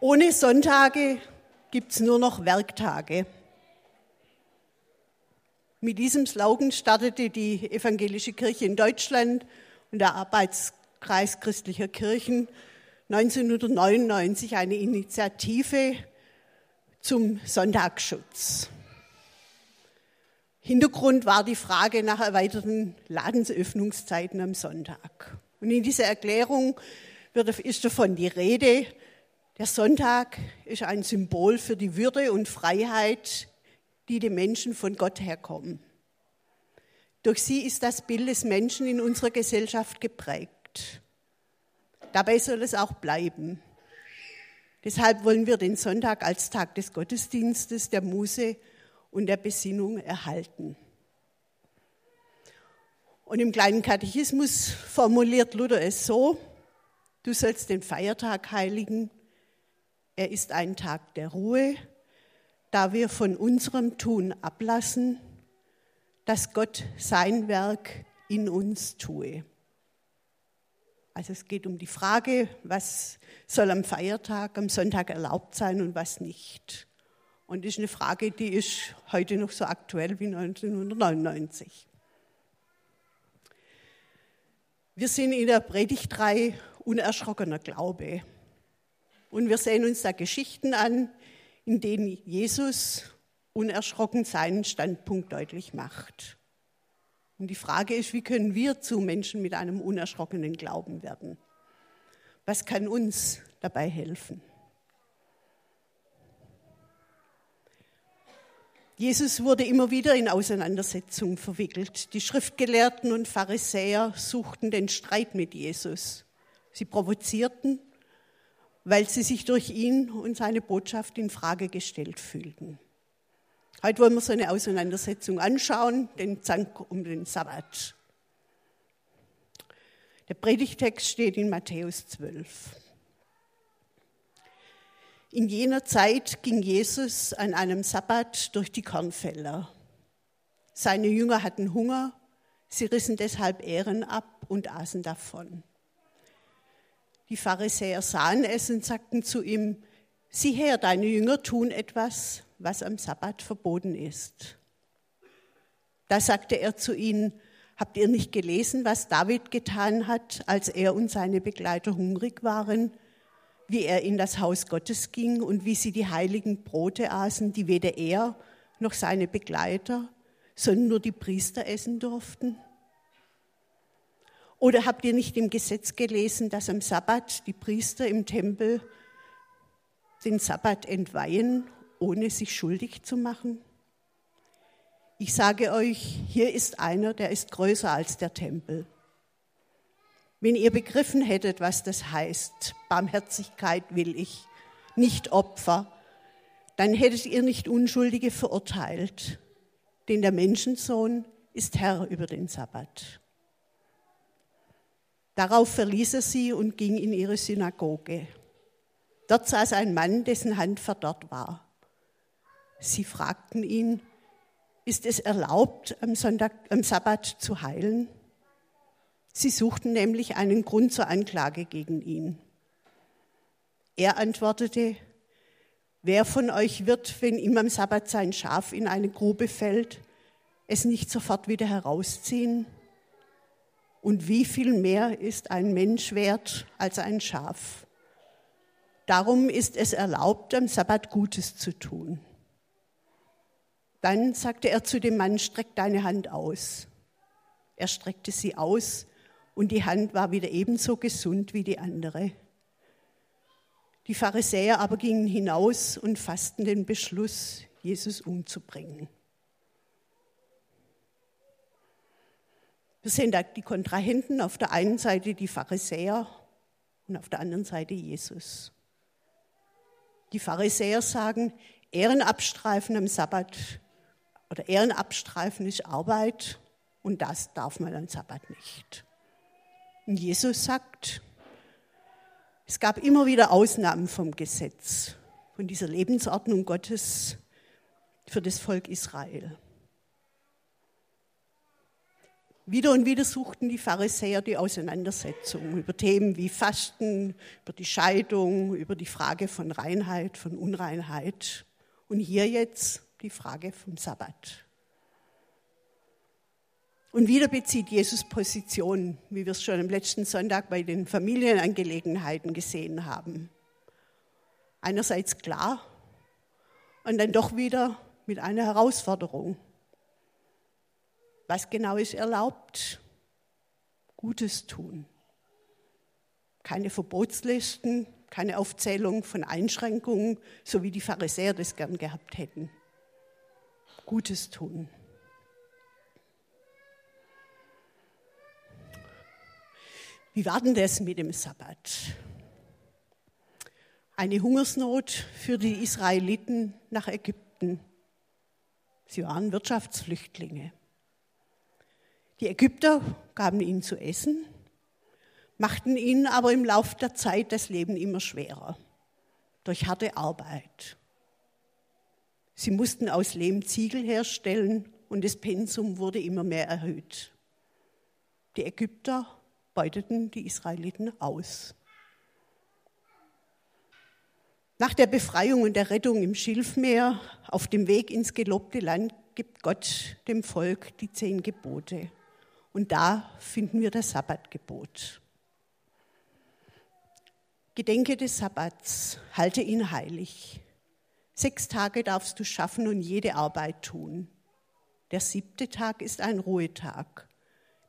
Ohne Sonntage gibt es nur noch Werktage. Mit diesem Slogan startete die Evangelische Kirche in Deutschland und der Arbeitskreis christlicher Kirchen 1999 eine Initiative zum Sonntagsschutz. Hintergrund war die Frage nach erweiterten Ladensöffnungszeiten am Sonntag. Und in dieser Erklärung wird, ist davon die Rede, der Sonntag ist ein Symbol für die Würde und Freiheit, die dem Menschen von Gott herkommen. Durch sie ist das Bild des Menschen in unserer Gesellschaft geprägt. Dabei soll es auch bleiben. Deshalb wollen wir den Sonntag als Tag des Gottesdienstes, der Muße und der Besinnung erhalten. Und im kleinen Katechismus formuliert Luther es so, du sollst den Feiertag heiligen, er ist ein Tag der Ruhe, da wir von unserem Tun ablassen, dass Gott sein Werk in uns tue. Also es geht um die Frage, was soll am Feiertag, am Sonntag erlaubt sein und was nicht. Und das ist eine Frage, die ist heute noch so aktuell wie 1999. Wir sind in der Predigtreihe Unerschrockener Glaube. Und wir sehen uns da Geschichten an, in denen Jesus unerschrocken seinen Standpunkt deutlich macht. Und die Frage ist, wie können wir zu Menschen mit einem unerschrockenen Glauben werden? Was kann uns dabei helfen? Jesus wurde immer wieder in Auseinandersetzungen verwickelt. Die Schriftgelehrten und Pharisäer suchten den Streit mit Jesus. Sie provozierten weil sie sich durch ihn und seine Botschaft in Frage gestellt fühlten. Heute wollen wir so eine Auseinandersetzung anschauen, den Zank um den Sabbat. Der Predigtext steht in Matthäus 12. In jener Zeit ging Jesus an einem Sabbat durch die Kornfelder. Seine Jünger hatten Hunger, sie rissen deshalb Ähren ab und aßen davon. Die Pharisäer sahen es und sagten zu ihm, sieh her, deine Jünger tun etwas, was am Sabbat verboten ist. Da sagte er zu ihnen, habt ihr nicht gelesen, was David getan hat, als er und seine Begleiter hungrig waren, wie er in das Haus Gottes ging und wie sie die heiligen Brote aßen, die weder er noch seine Begleiter, sondern nur die Priester essen durften? Oder habt ihr nicht im Gesetz gelesen, dass am Sabbat die Priester im Tempel den Sabbat entweihen, ohne sich schuldig zu machen? Ich sage euch, hier ist einer, der ist größer als der Tempel. Wenn ihr begriffen hättet, was das heißt, Barmherzigkeit will ich, nicht Opfer, dann hättet ihr nicht Unschuldige verurteilt, denn der Menschensohn ist Herr über den Sabbat. Darauf verließ er sie und ging in ihre Synagoge. Dort saß ein Mann, dessen Hand verdorrt war. Sie fragten ihn, ist es erlaubt, am, Sonntag, am Sabbat zu heilen? Sie suchten nämlich einen Grund zur Anklage gegen ihn. Er antwortete, wer von euch wird, wenn ihm am Sabbat sein Schaf in eine Grube fällt, es nicht sofort wieder herausziehen? Und wie viel mehr ist ein Mensch wert als ein Schaf? Darum ist es erlaubt, am Sabbat Gutes zu tun. Dann sagte er zu dem Mann, streck deine Hand aus. Er streckte sie aus und die Hand war wieder ebenso gesund wie die andere. Die Pharisäer aber gingen hinaus und fassten den Beschluss, Jesus umzubringen. Wir sehen da die Kontrahenten, auf der einen Seite die Pharisäer und auf der anderen Seite Jesus. Die Pharisäer sagen, Ehrenabstreifen am Sabbat oder Ehrenabstreifen ist Arbeit und das darf man am Sabbat nicht. Und Jesus sagt, es gab immer wieder Ausnahmen vom Gesetz, von dieser Lebensordnung Gottes für das Volk Israel. Wieder und wieder suchten die Pharisäer die Auseinandersetzung über Themen wie Fasten, über die Scheidung, über die Frage von Reinheit, von Unreinheit. Und hier jetzt die Frage vom Sabbat. Und wieder bezieht Jesus Position, wie wir es schon am letzten Sonntag bei den Familienangelegenheiten gesehen haben. Einerseits klar und dann doch wieder mit einer Herausforderung. Was genau ist erlaubt? Gutes tun. Keine Verbotslisten, keine Aufzählung von Einschränkungen, so wie die Pharisäer das gern gehabt hätten. Gutes tun. Wie war denn das mit dem Sabbat? Eine Hungersnot für die Israeliten nach Ägypten. Sie waren Wirtschaftsflüchtlinge. Die Ägypter gaben ihnen zu essen, machten ihnen aber im Laufe der Zeit das Leben immer schwerer durch harte Arbeit. Sie mussten aus Lehm Ziegel herstellen und das Pensum wurde immer mehr erhöht. Die Ägypter beuteten die Israeliten aus. Nach der Befreiung und der Rettung im Schilfmeer auf dem Weg ins gelobte Land gibt Gott dem Volk die zehn Gebote. Und da finden wir das Sabbatgebot. Gedenke des Sabbats, halte ihn heilig. Sechs Tage darfst du schaffen und jede Arbeit tun. Der siebte Tag ist ein Ruhetag,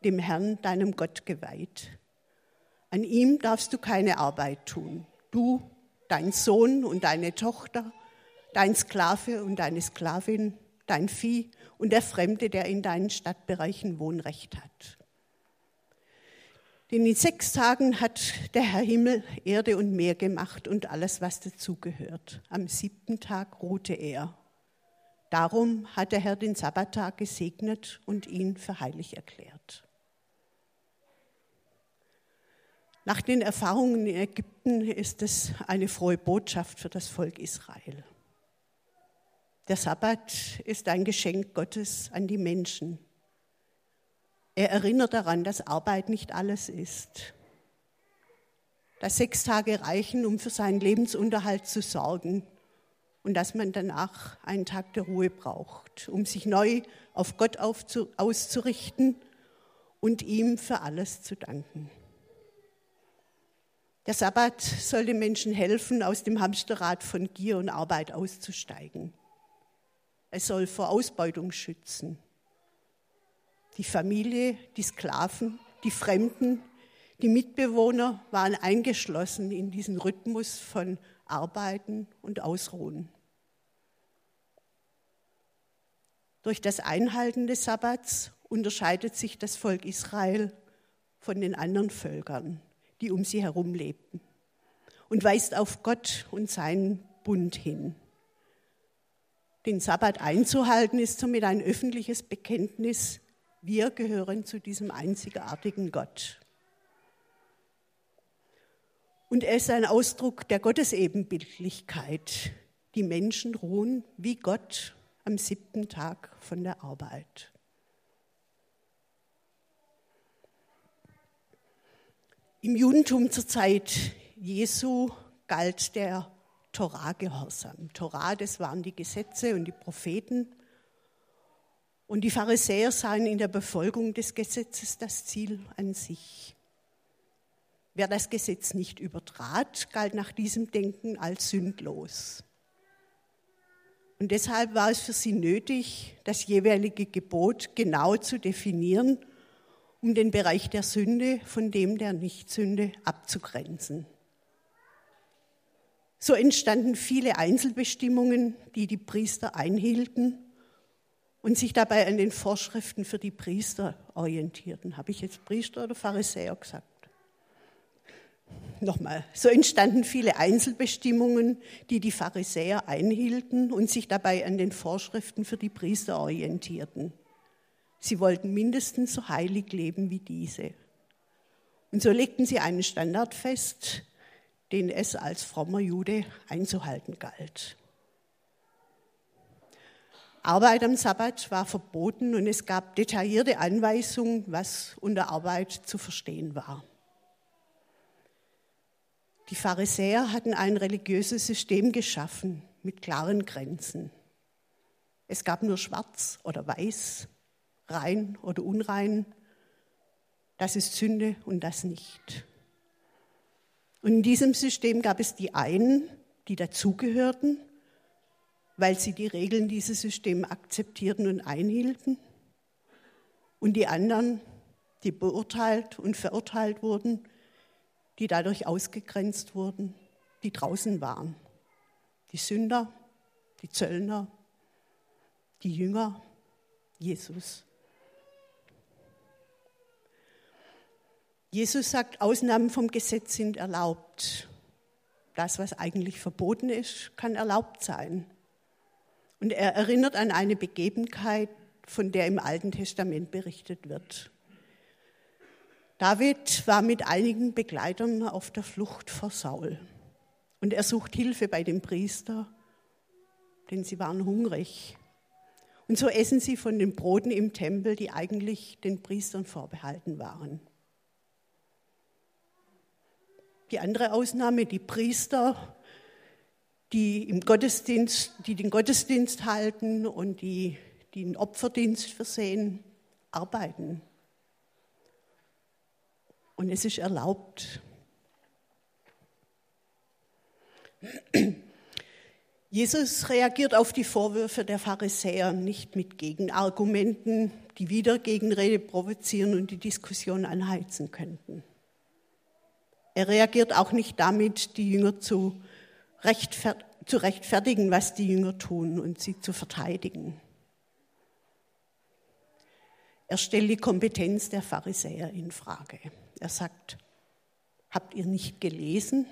dem Herrn, deinem Gott geweiht. An ihm darfst du keine Arbeit tun. Du, dein Sohn und deine Tochter, dein Sklave und deine Sklavin, dein Vieh und der Fremde, der in deinen Stadtbereichen Wohnrecht hat. Denn in sechs Tagen hat der Herr Himmel, Erde und Meer gemacht und alles, was dazugehört. Am siebten Tag ruhte er. Darum hat der Herr den Sabbattag gesegnet und ihn für heilig erklärt. Nach den Erfahrungen in Ägypten ist es eine frohe Botschaft für das Volk Israel. Der Sabbat ist ein Geschenk Gottes an die Menschen. Er erinnert daran, dass Arbeit nicht alles ist. Dass sechs Tage reichen, um für seinen Lebensunterhalt zu sorgen und dass man danach einen Tag der Ruhe braucht, um sich neu auf Gott auszurichten und ihm für alles zu danken. Der Sabbat soll den Menschen helfen, aus dem Hamsterrad von Gier und Arbeit auszusteigen. Es soll vor Ausbeutung schützen. Die Familie, die Sklaven, die Fremden, die Mitbewohner waren eingeschlossen in diesen Rhythmus von Arbeiten und Ausruhen. Durch das Einhalten des Sabbats unterscheidet sich das Volk Israel von den anderen Völkern, die um sie herum lebten, und weist auf Gott und seinen Bund hin. Den Sabbat einzuhalten ist somit ein öffentliches Bekenntnis, wir gehören zu diesem einzigartigen Gott. Und er ist ein Ausdruck der Gottesebenbildlichkeit. Die Menschen ruhen wie Gott am siebten Tag von der Arbeit. Im Judentum zur Zeit Jesu galt der Torah-Gehorsam. Torah, das waren die Gesetze und die Propheten. Und die Pharisäer sahen in der Befolgung des Gesetzes das Ziel an sich. Wer das Gesetz nicht übertrat, galt nach diesem Denken als sündlos. Und deshalb war es für sie nötig, das jeweilige Gebot genau zu definieren, um den Bereich der Sünde von dem der Nichtsünde abzugrenzen. So entstanden viele Einzelbestimmungen, die die Priester einhielten und sich dabei an den Vorschriften für die Priester orientierten. Habe ich jetzt Priester oder Pharisäer gesagt? Nochmal, so entstanden viele Einzelbestimmungen, die die Pharisäer einhielten und sich dabei an den Vorschriften für die Priester orientierten. Sie wollten mindestens so heilig leben wie diese. Und so legten sie einen Standard fest, den es als frommer Jude einzuhalten galt. Arbeit am Sabbat war verboten und es gab detaillierte Anweisungen, was unter Arbeit zu verstehen war. Die Pharisäer hatten ein religiöses System geschaffen mit klaren Grenzen. Es gab nur schwarz oder weiß, rein oder unrein. Das ist Sünde und das nicht. Und in diesem System gab es die einen, die dazugehörten, weil sie die Regeln dieses Systems akzeptierten und einhielten, und die anderen, die beurteilt und verurteilt wurden, die dadurch ausgegrenzt wurden, die draußen waren. Die Sünder, die Zöllner, die Jünger, Jesus. Jesus sagt, Ausnahmen vom Gesetz sind erlaubt. Das, was eigentlich verboten ist, kann erlaubt sein. Und er erinnert an eine Begebenheit, von der im Alten Testament berichtet wird. David war mit einigen Begleitern auf der Flucht vor Saul. Und er sucht Hilfe bei dem Priester, denn sie waren hungrig. Und so essen sie von den Broten im Tempel, die eigentlich den Priestern vorbehalten waren. Die andere Ausnahme, die Priester, die im Gottesdienst, die den Gottesdienst halten und die, die den Opferdienst versehen, arbeiten. Und es ist erlaubt. Jesus reagiert auf die Vorwürfe der Pharisäer nicht mit Gegenargumenten, die wieder Gegenrede provozieren und die Diskussion anheizen könnten. Er reagiert auch nicht damit, die Jünger zu, rechtfer zu rechtfertigen, was die Jünger tun und sie zu verteidigen. Er stellt die Kompetenz der Pharisäer in Frage. Er sagt, habt ihr nicht gelesen?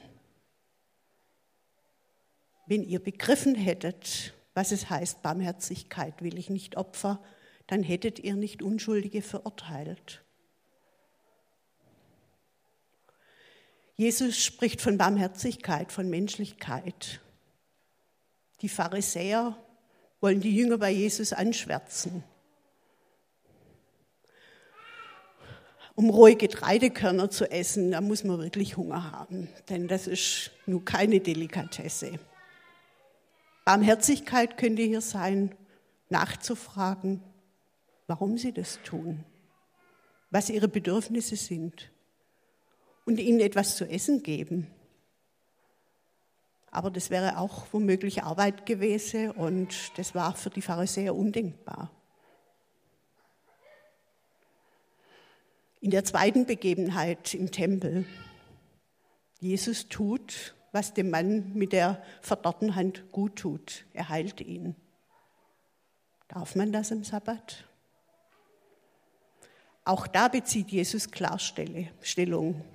Wenn ihr begriffen hättet, was es heißt, Barmherzigkeit will ich nicht Opfer, dann hättet ihr nicht Unschuldige verurteilt. Jesus spricht von Barmherzigkeit, von Menschlichkeit. Die Pharisäer wollen die Jünger bei Jesus anschwärzen. Um rohe Getreidekörner zu essen, da muss man wirklich Hunger haben, denn das ist nur keine Delikatesse. Barmherzigkeit könnte hier sein, nachzufragen, warum sie das tun, was ihre Bedürfnisse sind und ihnen etwas zu essen geben. Aber das wäre auch womöglich Arbeit gewesen und das war für die Pharisäer undenkbar. In der zweiten Begebenheit im Tempel, Jesus tut, was dem Mann mit der verdorrten Hand gut tut. Er heilt ihn. Darf man das am Sabbat? Auch da bezieht Jesus Klarstellung.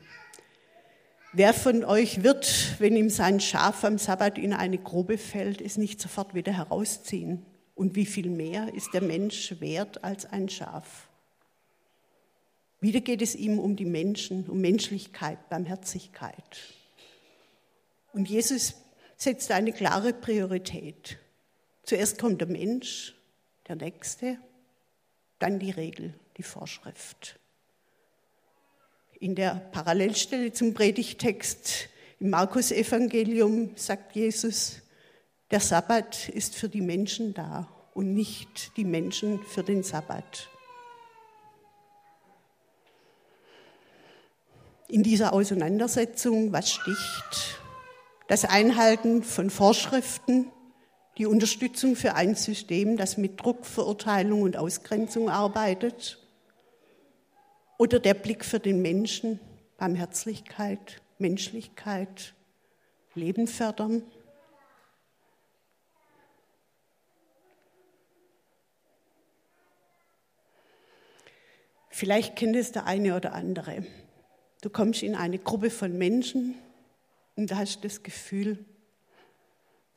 Wer von euch wird, wenn ihm sein Schaf am Sabbat in eine Grube fällt, es nicht sofort wieder herausziehen? Und wie viel mehr ist der Mensch wert als ein Schaf? Wieder geht es ihm um die Menschen, um Menschlichkeit, Barmherzigkeit. Und Jesus setzt eine klare Priorität. Zuerst kommt der Mensch, der Nächste, dann die Regel, die Vorschrift in der Parallelstelle zum Predigtext im Markus-Evangelium sagt Jesus, der Sabbat ist für die Menschen da und nicht die Menschen für den Sabbat. In dieser Auseinandersetzung, was sticht? Das Einhalten von Vorschriften, die Unterstützung für ein System, das mit Druck, Verurteilung und Ausgrenzung arbeitet oder der Blick für den Menschen, Barmherzlichkeit, Menschlichkeit, Leben fördern. Vielleicht kennt es der eine oder andere. Du kommst in eine Gruppe von Menschen und da hast das Gefühl,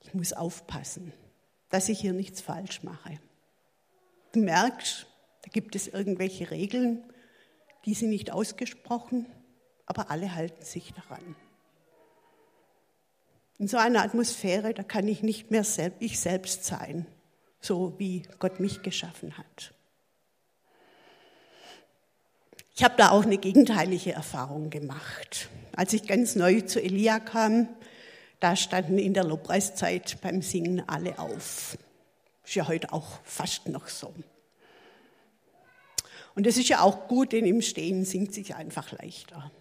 ich muss aufpassen, dass ich hier nichts falsch mache. Du merkst, da gibt es irgendwelche Regeln, die sind nicht ausgesprochen, aber alle halten sich daran. In so einer Atmosphäre, da kann ich nicht mehr ich selbst sein, so wie Gott mich geschaffen hat. Ich habe da auch eine gegenteilige Erfahrung gemacht. Als ich ganz neu zu Elia kam, da standen in der Lobpreiszeit beim Singen alle auf. Ist ja heute auch fast noch so. Und es ist ja auch gut, denn im Stehen singt sich einfach leichter.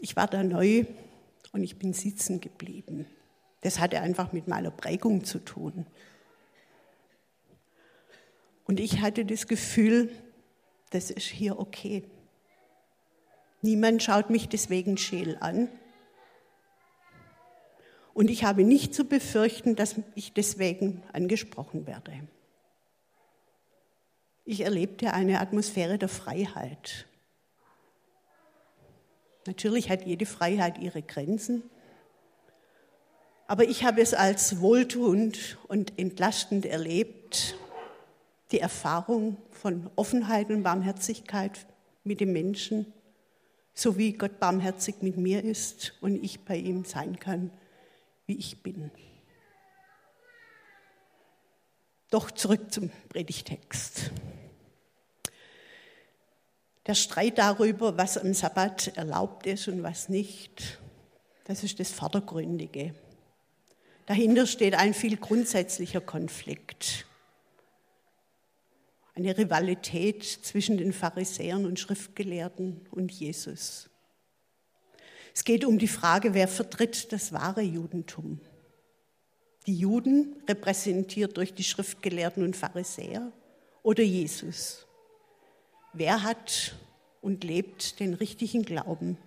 Ich war da neu und ich bin sitzen geblieben. Das hatte einfach mit meiner Prägung zu tun. Und ich hatte das Gefühl, das ist hier okay. Niemand schaut mich deswegen scheel an. Und ich habe nicht zu befürchten, dass ich deswegen angesprochen werde. Ich erlebte eine Atmosphäre der Freiheit. Natürlich hat jede Freiheit ihre Grenzen, aber ich habe es als wohltuend und entlastend erlebt, die Erfahrung von Offenheit und Barmherzigkeit mit dem Menschen, so wie Gott barmherzig mit mir ist und ich bei ihm sein kann, wie ich bin. Doch zurück zum Predigtext. Der Streit darüber, was am Sabbat erlaubt ist und was nicht, das ist das Vordergründige. Dahinter steht ein viel grundsätzlicher Konflikt. Eine Rivalität zwischen den Pharisäern und Schriftgelehrten und Jesus. Es geht um die Frage, wer vertritt das wahre Judentum. Die Juden, repräsentiert durch die Schriftgelehrten und Pharisäer, oder Jesus. Wer hat und lebt den richtigen Glauben?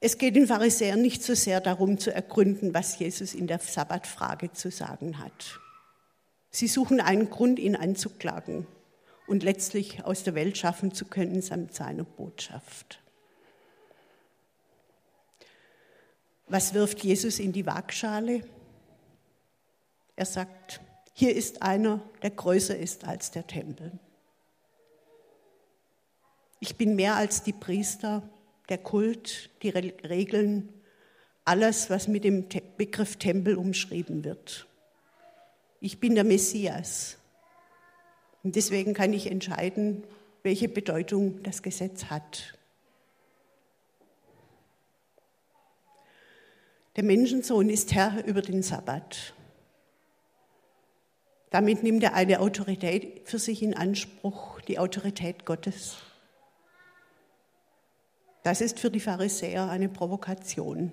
Es geht den Pharisäern nicht so sehr darum zu ergründen, was Jesus in der Sabbatfrage zu sagen hat. Sie suchen einen Grund, ihn anzuklagen und letztlich aus der Welt schaffen zu können samt seiner Botschaft. Was wirft Jesus in die Waagschale? Er sagt, hier ist einer, der größer ist als der Tempel. Ich bin mehr als die Priester, der Kult, die Regeln, alles, was mit dem Begriff Tempel umschrieben wird. Ich bin der Messias. Und deswegen kann ich entscheiden, welche Bedeutung das Gesetz hat. Der Menschensohn ist Herr über den Sabbat. Damit nimmt er eine Autorität für sich in Anspruch, die Autorität Gottes. Das ist für die Pharisäer eine Provokation.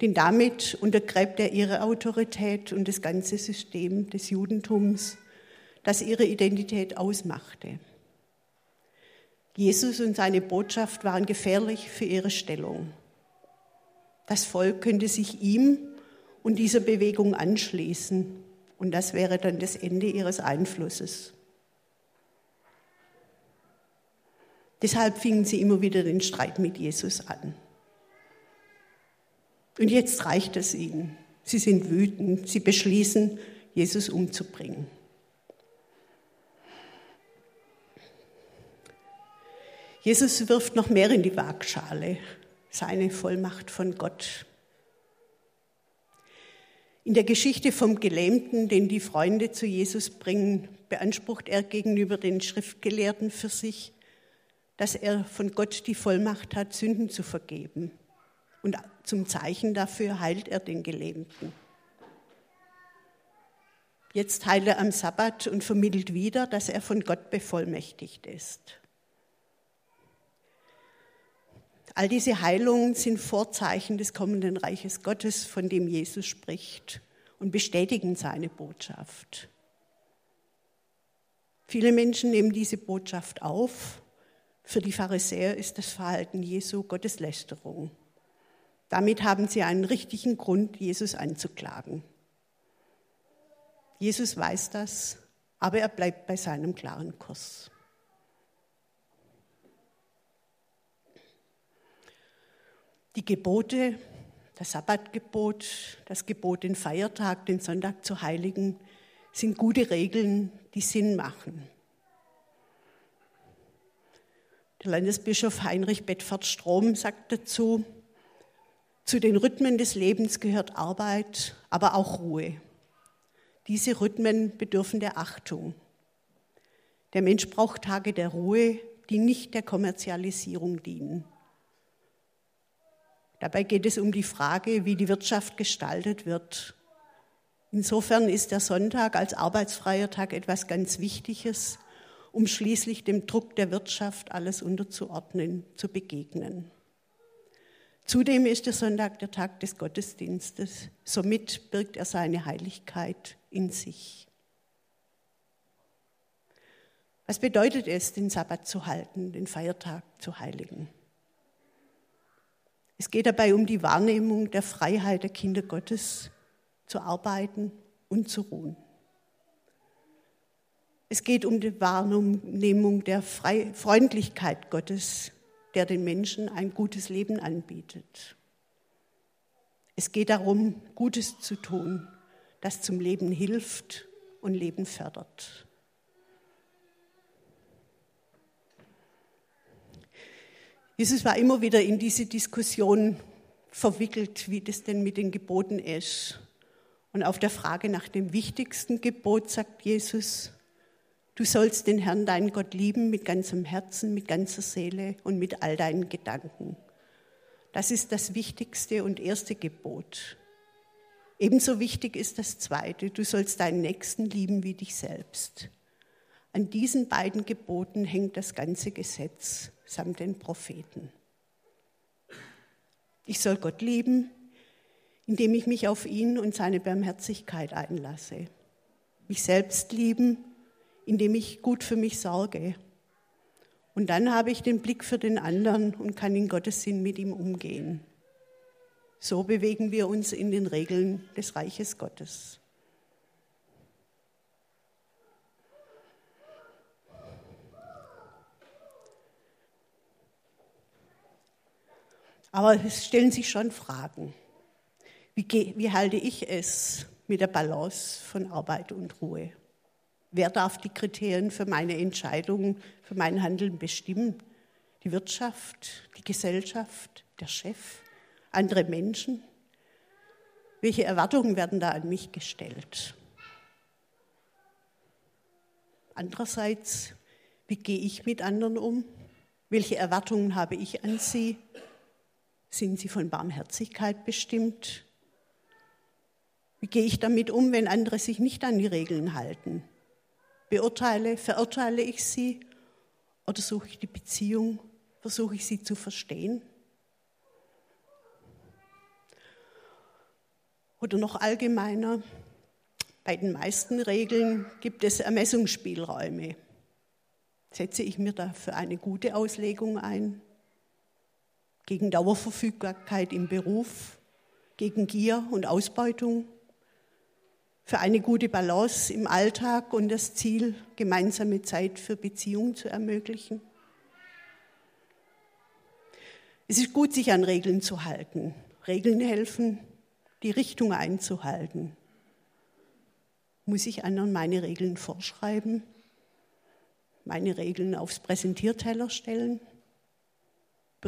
Denn damit untergräbt er ihre Autorität und das ganze System des Judentums, das ihre Identität ausmachte. Jesus und seine Botschaft waren gefährlich für ihre Stellung. Das Volk könnte sich ihm und dieser Bewegung anschließen und das wäre dann das Ende ihres Einflusses. Deshalb fingen sie immer wieder den Streit mit Jesus an. Und jetzt reicht es ihnen. Sie sind wütend. Sie beschließen, Jesus umzubringen. Jesus wirft noch mehr in die Waagschale, seine Vollmacht von Gott. In der Geschichte vom Gelähmten, den die Freunde zu Jesus bringen, beansprucht er gegenüber den Schriftgelehrten für sich, dass er von Gott die Vollmacht hat, Sünden zu vergeben. Und zum Zeichen dafür heilt er den Gelähmten. Jetzt heilt er am Sabbat und vermittelt wieder, dass er von Gott bevollmächtigt ist. All diese Heilungen sind Vorzeichen des kommenden Reiches Gottes, von dem Jesus spricht und bestätigen seine Botschaft. Viele Menschen nehmen diese Botschaft auf für die Pharisäer ist das Verhalten Jesu Gotteslästerung. Damit haben sie einen richtigen Grund, Jesus anzuklagen. Jesus weiß das, aber er bleibt bei seinem klaren Kurs. Die Gebote, das Sabbatgebot, das Gebot, den Feiertag, den Sonntag zu heiligen, sind gute Regeln, die Sinn machen. Der Landesbischof Heinrich Bedford Strom sagt dazu, Zu den Rhythmen des Lebens gehört Arbeit, aber auch Ruhe. Diese Rhythmen bedürfen der Achtung. Der Mensch braucht Tage der Ruhe, die nicht der Kommerzialisierung dienen. Dabei geht es um die Frage, wie die Wirtschaft gestaltet wird. Insofern ist der Sonntag als arbeitsfreier Tag etwas ganz Wichtiges, um schließlich dem Druck der Wirtschaft alles unterzuordnen, zu begegnen. Zudem ist der Sonntag der Tag des Gottesdienstes. Somit birgt er seine Heiligkeit in sich. Was bedeutet es, den Sabbat zu halten, den Feiertag zu heiligen? Es geht dabei um die Wahrnehmung der Freiheit der Kinder Gottes, zu arbeiten und zu ruhen. Es geht um die Wahrnehmung der Freundlichkeit Gottes, der den Menschen ein gutes Leben anbietet. Es geht darum, Gutes zu tun, das zum Leben hilft und Leben fördert. Jesus war immer wieder in diese Diskussion verwickelt, wie das denn mit den Geboten ist. Und auf der Frage nach dem wichtigsten Gebot sagt Jesus, Du sollst den Herrn, deinen Gott, lieben mit ganzem Herzen, mit ganzer Seele und mit all deinen Gedanken. Das ist das wichtigste und erste Gebot. Ebenso wichtig ist das zweite, du sollst deinen Nächsten lieben wie dich selbst. An diesen beiden Geboten hängt das ganze Gesetz samt den Propheten. Ich soll Gott lieben, indem ich mich auf ihn und seine Barmherzigkeit einlasse. Mich selbst lieben, indem ich gut für mich sorge. Und dann habe ich den Blick für den anderen und kann in Gottes Sinn mit ihm umgehen. So bewegen wir uns in den Regeln des Reiches Gottes. Aber es stellen sich schon Fragen. Wie, wie halte ich es mit der Balance von Arbeit und Ruhe? Wer darf die Kriterien für meine Entscheidungen, für mein Handeln bestimmen? Die Wirtschaft, die Gesellschaft, der Chef, andere Menschen? Welche Erwartungen werden da an mich gestellt? Andererseits, wie gehe ich mit anderen um? Welche Erwartungen habe ich an sie? Sind sie von Barmherzigkeit bestimmt? Wie gehe ich damit um, wenn andere sich nicht an die Regeln halten? Beurteile, verurteile ich sie oder suche ich die Beziehung, versuche ich sie zu verstehen? Oder noch allgemeiner, bei den meisten Regeln gibt es Ermessungsspielräume. Setze ich mir dafür eine gute Auslegung ein? Gegen Dauerverfügbarkeit im Beruf, gegen Gier und Ausbeutung? für eine gute Balance im Alltag und das Ziel, gemeinsame Zeit für Beziehungen zu ermöglichen. Es ist gut, sich an Regeln zu halten. Regeln helfen, die Richtung einzuhalten. Muss ich anderen meine Regeln vorschreiben? Meine Regeln aufs Präsentierteller stellen?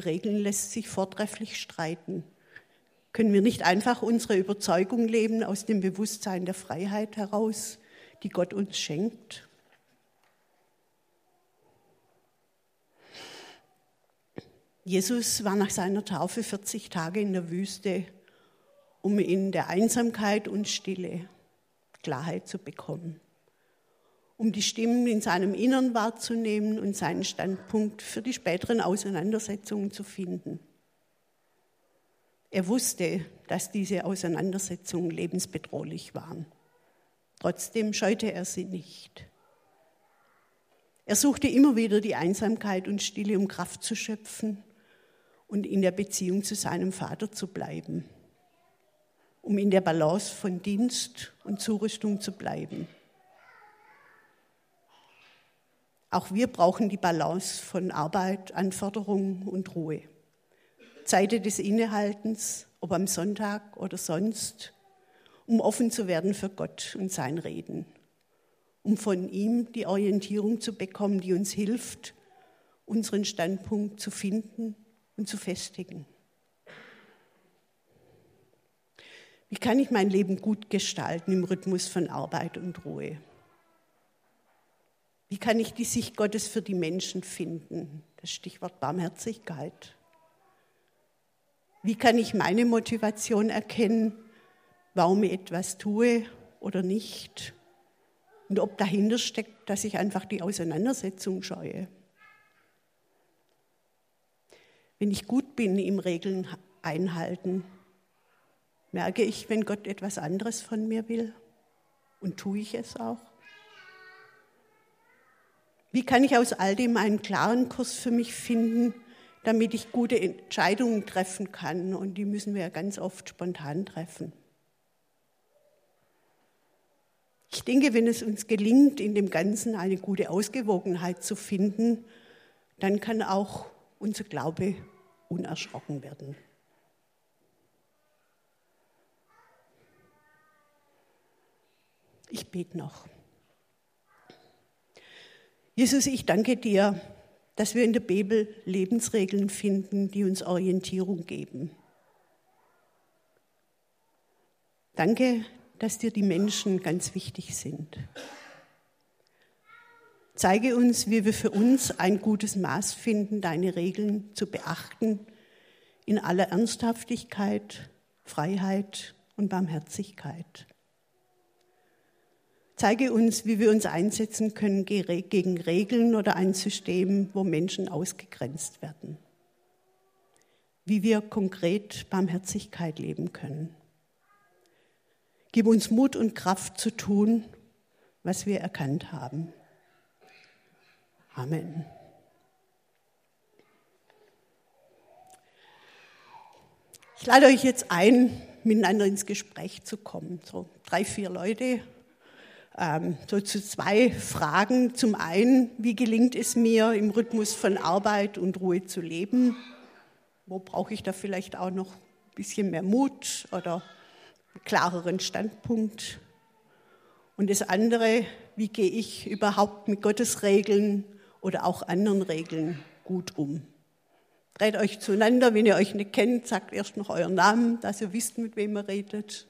Regeln lässt sich vortrefflich streiten. Können wir nicht einfach unsere Überzeugung leben aus dem Bewusstsein der Freiheit heraus, die Gott uns schenkt? Jesus war nach seiner Taufe 40 Tage in der Wüste, um in der Einsamkeit und Stille Klarheit zu bekommen, um die Stimmen in seinem Innern wahrzunehmen und seinen Standpunkt für die späteren Auseinandersetzungen zu finden. Er wusste, dass diese Auseinandersetzungen lebensbedrohlich waren. Trotzdem scheute er sie nicht. Er suchte immer wieder die Einsamkeit und Stille, um Kraft zu schöpfen und in der Beziehung zu seinem Vater zu bleiben, um in der Balance von Dienst und Zurüstung zu bleiben. Auch wir brauchen die Balance von Arbeit, Anforderung und Ruhe. Zeit des Innehaltens, ob am Sonntag oder sonst, um offen zu werden für Gott und sein Reden, um von ihm die Orientierung zu bekommen, die uns hilft, unseren Standpunkt zu finden und zu festigen. Wie kann ich mein Leben gut gestalten im Rhythmus von Arbeit und Ruhe? Wie kann ich die Sicht Gottes für die Menschen finden? Das Stichwort Barmherzigkeit. Wie kann ich meine Motivation erkennen, warum ich etwas tue oder nicht? Und ob dahinter steckt, dass ich einfach die Auseinandersetzung scheue. Wenn ich gut bin im Regeln einhalten, merke ich, wenn Gott etwas anderes von mir will und tue ich es auch. Wie kann ich aus all dem einen klaren Kurs für mich finden, damit ich gute Entscheidungen treffen kann? Und die müssen wir ja ganz oft spontan treffen. Ich denke, wenn es uns gelingt, in dem Ganzen eine gute Ausgewogenheit zu finden, dann kann auch unser Glaube unerschrocken werden. Ich bete noch. Jesus, ich danke dir, dass wir in der Bibel Lebensregeln finden, die uns Orientierung geben. Danke, dass dir die Menschen ganz wichtig sind. Zeige uns, wie wir für uns ein gutes Maß finden, deine Regeln zu beachten, in aller Ernsthaftigkeit, Freiheit und Barmherzigkeit. Zeige uns, wie wir uns einsetzen können gegen Regeln oder ein System, wo Menschen ausgegrenzt werden. Wie wir konkret Barmherzigkeit leben können. Gib uns Mut und Kraft zu tun, was wir erkannt haben. Amen. Ich lade euch jetzt ein, miteinander ins Gespräch zu kommen. So drei, vier Leute ähm, so zu zwei Fragen. Zum einen, wie gelingt es mir, im Rhythmus von Arbeit und Ruhe zu leben? Wo brauche ich da vielleicht auch noch ein bisschen mehr Mut oder einen klareren Standpunkt? Und das andere, wie gehe ich überhaupt mit Gottes Regeln oder auch anderen Regeln gut um? Dreht euch zueinander, wenn ihr euch nicht kennt, sagt erst noch euren Namen, dass ihr wisst, mit wem ihr redet.